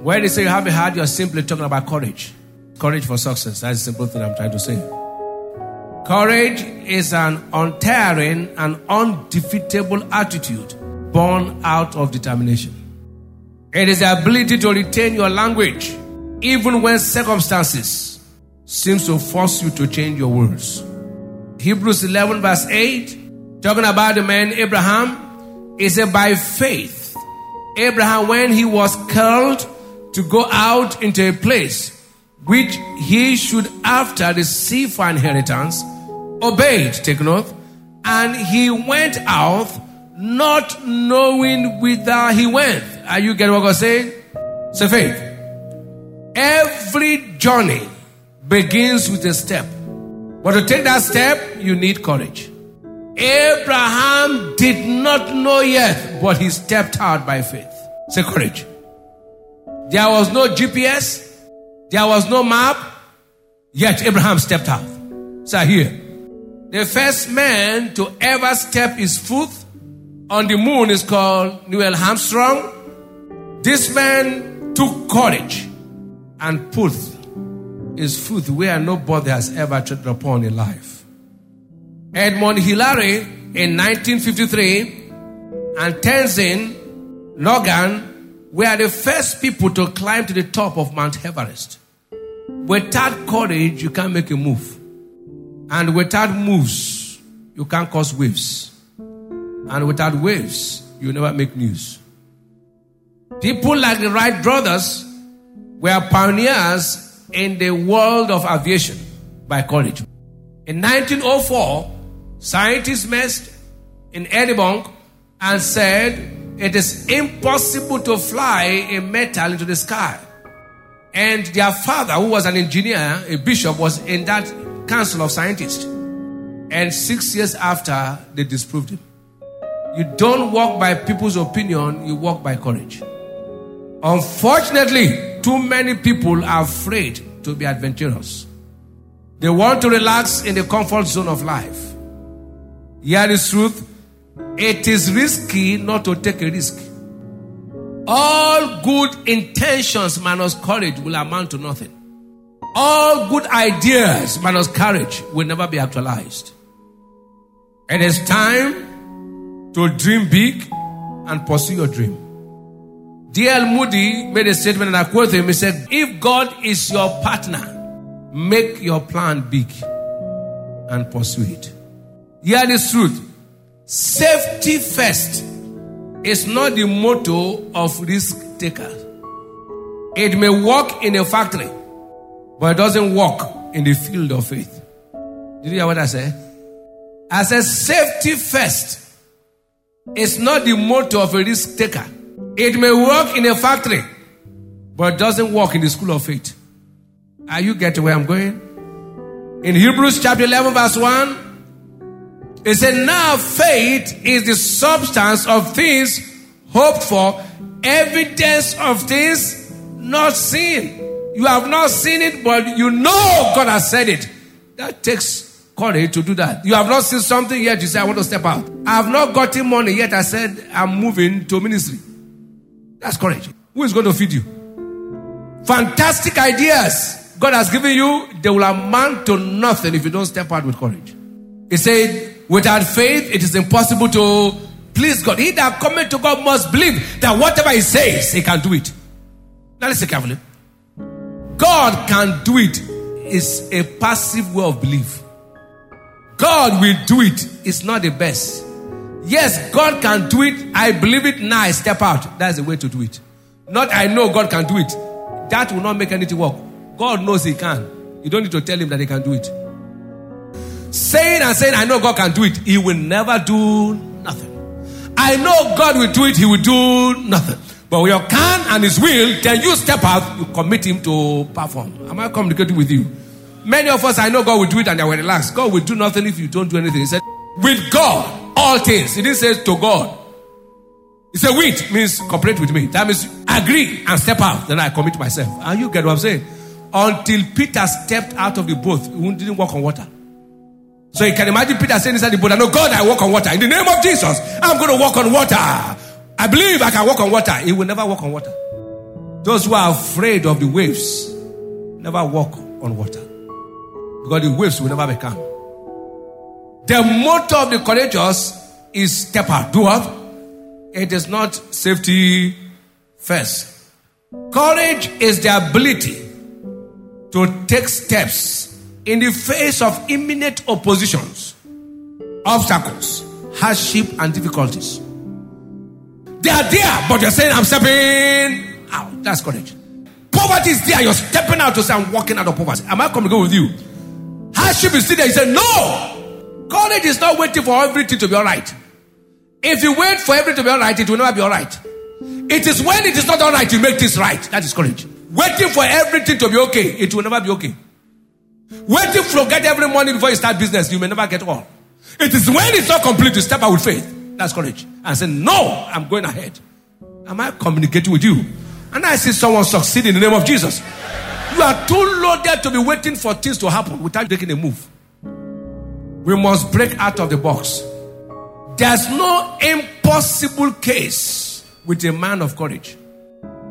Where they say you have a heart, you're simply talking about courage. Courage for success. That's the simple thing I'm trying to say. Courage is an untiring and undefeatable attitude born out of determination. It is the ability to retain your language even when circumstances seems to force you to change your words. Hebrews 11 verse 8 talking about the man Abraham is said by faith Abraham when he was called to go out into a place which he should after receive for inheritance obeyed take note and he went out not knowing whither he went are you getting what I'm saying say faith Every journey begins with a step. But to take that step, you need courage. Abraham did not know yet, but he stepped out by faith. Say courage. There was no GPS, there was no map, yet Abraham stepped out. So here, the first man to ever step his foot on the moon is called Neil Armstrong. This man took courage and put his foot where nobody has ever tread upon in life. Edmund Hillary in 1953 and Tenzing Norgay were the first people to climb to the top of Mount Everest. Without courage, you can't make a move. And without moves, you can't cause waves. And without waves, you never make news. People like the Wright brothers were pioneers in the world of aviation by courage. In 1904, scientists met in Edinburgh and said it is impossible to fly a metal into the sky. And their father, who was an engineer, a bishop, was in that council of scientists. And six years after, they disproved him. You don't walk by people's opinion, you walk by courage. Unfortunately, too many people are afraid to be adventurous. They want to relax in the comfort zone of life. Here is truth. It is risky not to take a risk. All good intentions minus courage will amount to nothing. All good ideas minus courage will never be actualized. It is time to dream big and pursue your dream. D.L. Moody made a statement and I quote him. He said, If God is your partner, make your plan big and pursue it. Hear this truth. Safety first is not the motto of risk taker. It may work in a factory, but it doesn't work in the field of faith. Did you hear what I said? I said safety first is not the motto of a risk taker. It may work in a factory, but it doesn't work in the school of faith. Are you getting where I'm going? In Hebrews chapter 11, verse 1, it said, Now faith is the substance of things hoped for, evidence of things not seen. You have not seen it, but you know God has said it. That takes courage to do that. You have not seen something yet, you say, I want to step out. I have not gotten money yet, I said, I'm moving to ministry. That's courage. Who is going to feed you? Fantastic ideas God has given you, they will amount to nothing if you don't step out with courage. He said, without faith, it is impossible to please God. He that cometh to God must believe that whatever he says, he can do it. Now listen carefully. God can do it is a passive way of belief. God will do it. It's not the best. Yes, God can do it. I believe it. Now I step out. That's the way to do it. Not I know God can do it. That will not make anything work. God knows He can. You don't need to tell Him that He can do it. Saying and saying, I know God can do it, He will never do nothing. I know God will do it, He will do nothing. But when you can and His will, then you step out, you commit Him to perform. Am I communicating with you? Many of us, I know God will do it and they will relax. God will do nothing if you don't do anything. He said, with God, all things. He didn't say to God. He said, with means cooperate with me. That means agree and step out. Then I commit myself. And you get what I'm saying? Until Peter stepped out of the boat, he didn't walk on water. So you can imagine Peter saying inside the boat, know God, I walk on water. In the name of Jesus, I'm going to walk on water. I believe I can walk on water. He will never walk on water. Those who are afraid of the waves never walk on water. Because the waves will never be calm. The motto of the courageous is step out. Do? It is not safety first. Courage is the ability to take steps in the face of imminent oppositions, obstacles, hardship, and difficulties. They are there, but you're saying, I'm stepping out. That's courage. Poverty is there, you're stepping out to say, I'm walking out of poverty. Am I coming with you? Hardship is still there. You say, No! Courage is not waiting for everything to be all right. If you wait for everything to be all right, it will never be all right. It is when it is not all right you make this right. That is courage. Waiting for everything to be okay, it will never be okay. Waiting to get every morning before you start business, you may never get all. It is when it's not complete you step out with faith. That's courage. And say, No, I'm going ahead. Am I communicating with you? And I see someone succeed in the name of Jesus. You are too loaded to be waiting for things to happen without taking a move. We must break out of the box. There's no impossible case with a man of courage.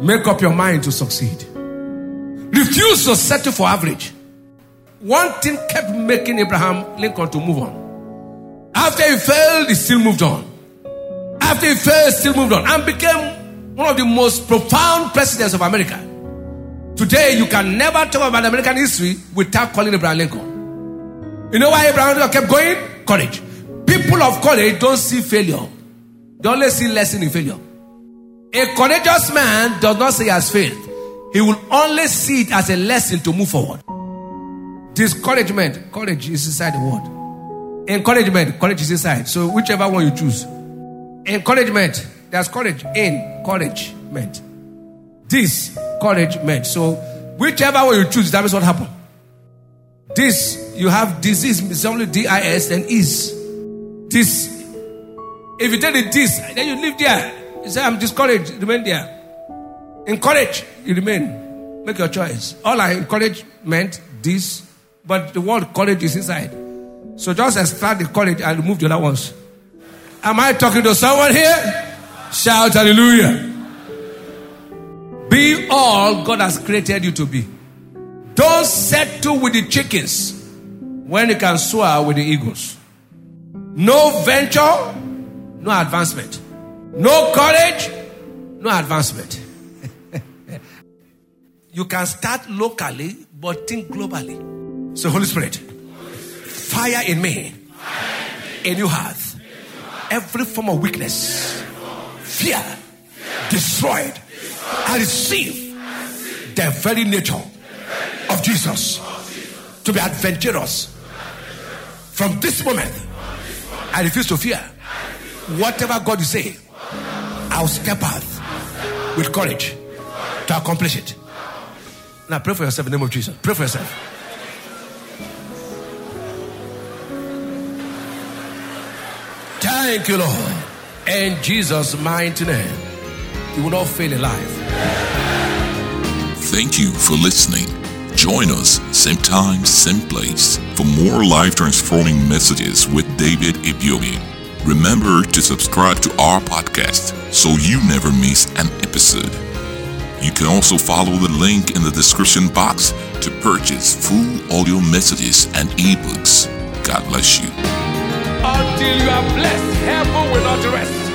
Make up your mind to succeed. Refuse to settle for average. One thing kept making Abraham Lincoln to move on. After he failed, he still moved on. After he failed, still moved on and became one of the most profound presidents of America. Today, you can never talk about American history without calling Abraham Lincoln. You know why Abraham Lincoln kept going? Courage. People of courage don't see failure. They only see lesson in failure. A courageous man does not say he has failed. He will only see it as a lesson to move forward. Discouragement, courage is inside the word. Encouragement, courage is inside. So whichever one you choose. Encouragement, there's courage in encouragement. This encouragement. So whichever one you choose, that is what happened. This, you have disease, it's only D-I-S, and is. This. If you tell it this, then you live there. You say, I'm discouraged, remain there. Encourage, you remain. Make your choice. All I encourage meant this, but the word courage is inside. So just extract the courage and remove the other ones. Am I talking to someone here? Shout hallelujah. Be all God has created you to be. Don't settle with the chickens when you can soar with the eagles. No venture, no advancement. No courage, no advancement. you can start locally, but think globally. So, Holy Spirit, fire in me, in your heart, every form of weakness, fear, destroyed. I receive the very nature of Jesus to be adventurous. From this moment, I refuse to fear. Whatever God say, I'll step out with courage to accomplish it. Now pray for yourself in the name of Jesus. Pray for yourself. Thank you, Lord. In Jesus' mighty name, you will not fail in life. Thank you for listening. Join us, same time, same place, for more life transforming messages with David Ibiyeomie. Remember to subscribe to our podcast so you never miss an episode. You can also follow the link in the description box to purchase full audio messages and ebooks. God bless you. Until you are blessed, heaven will not rest.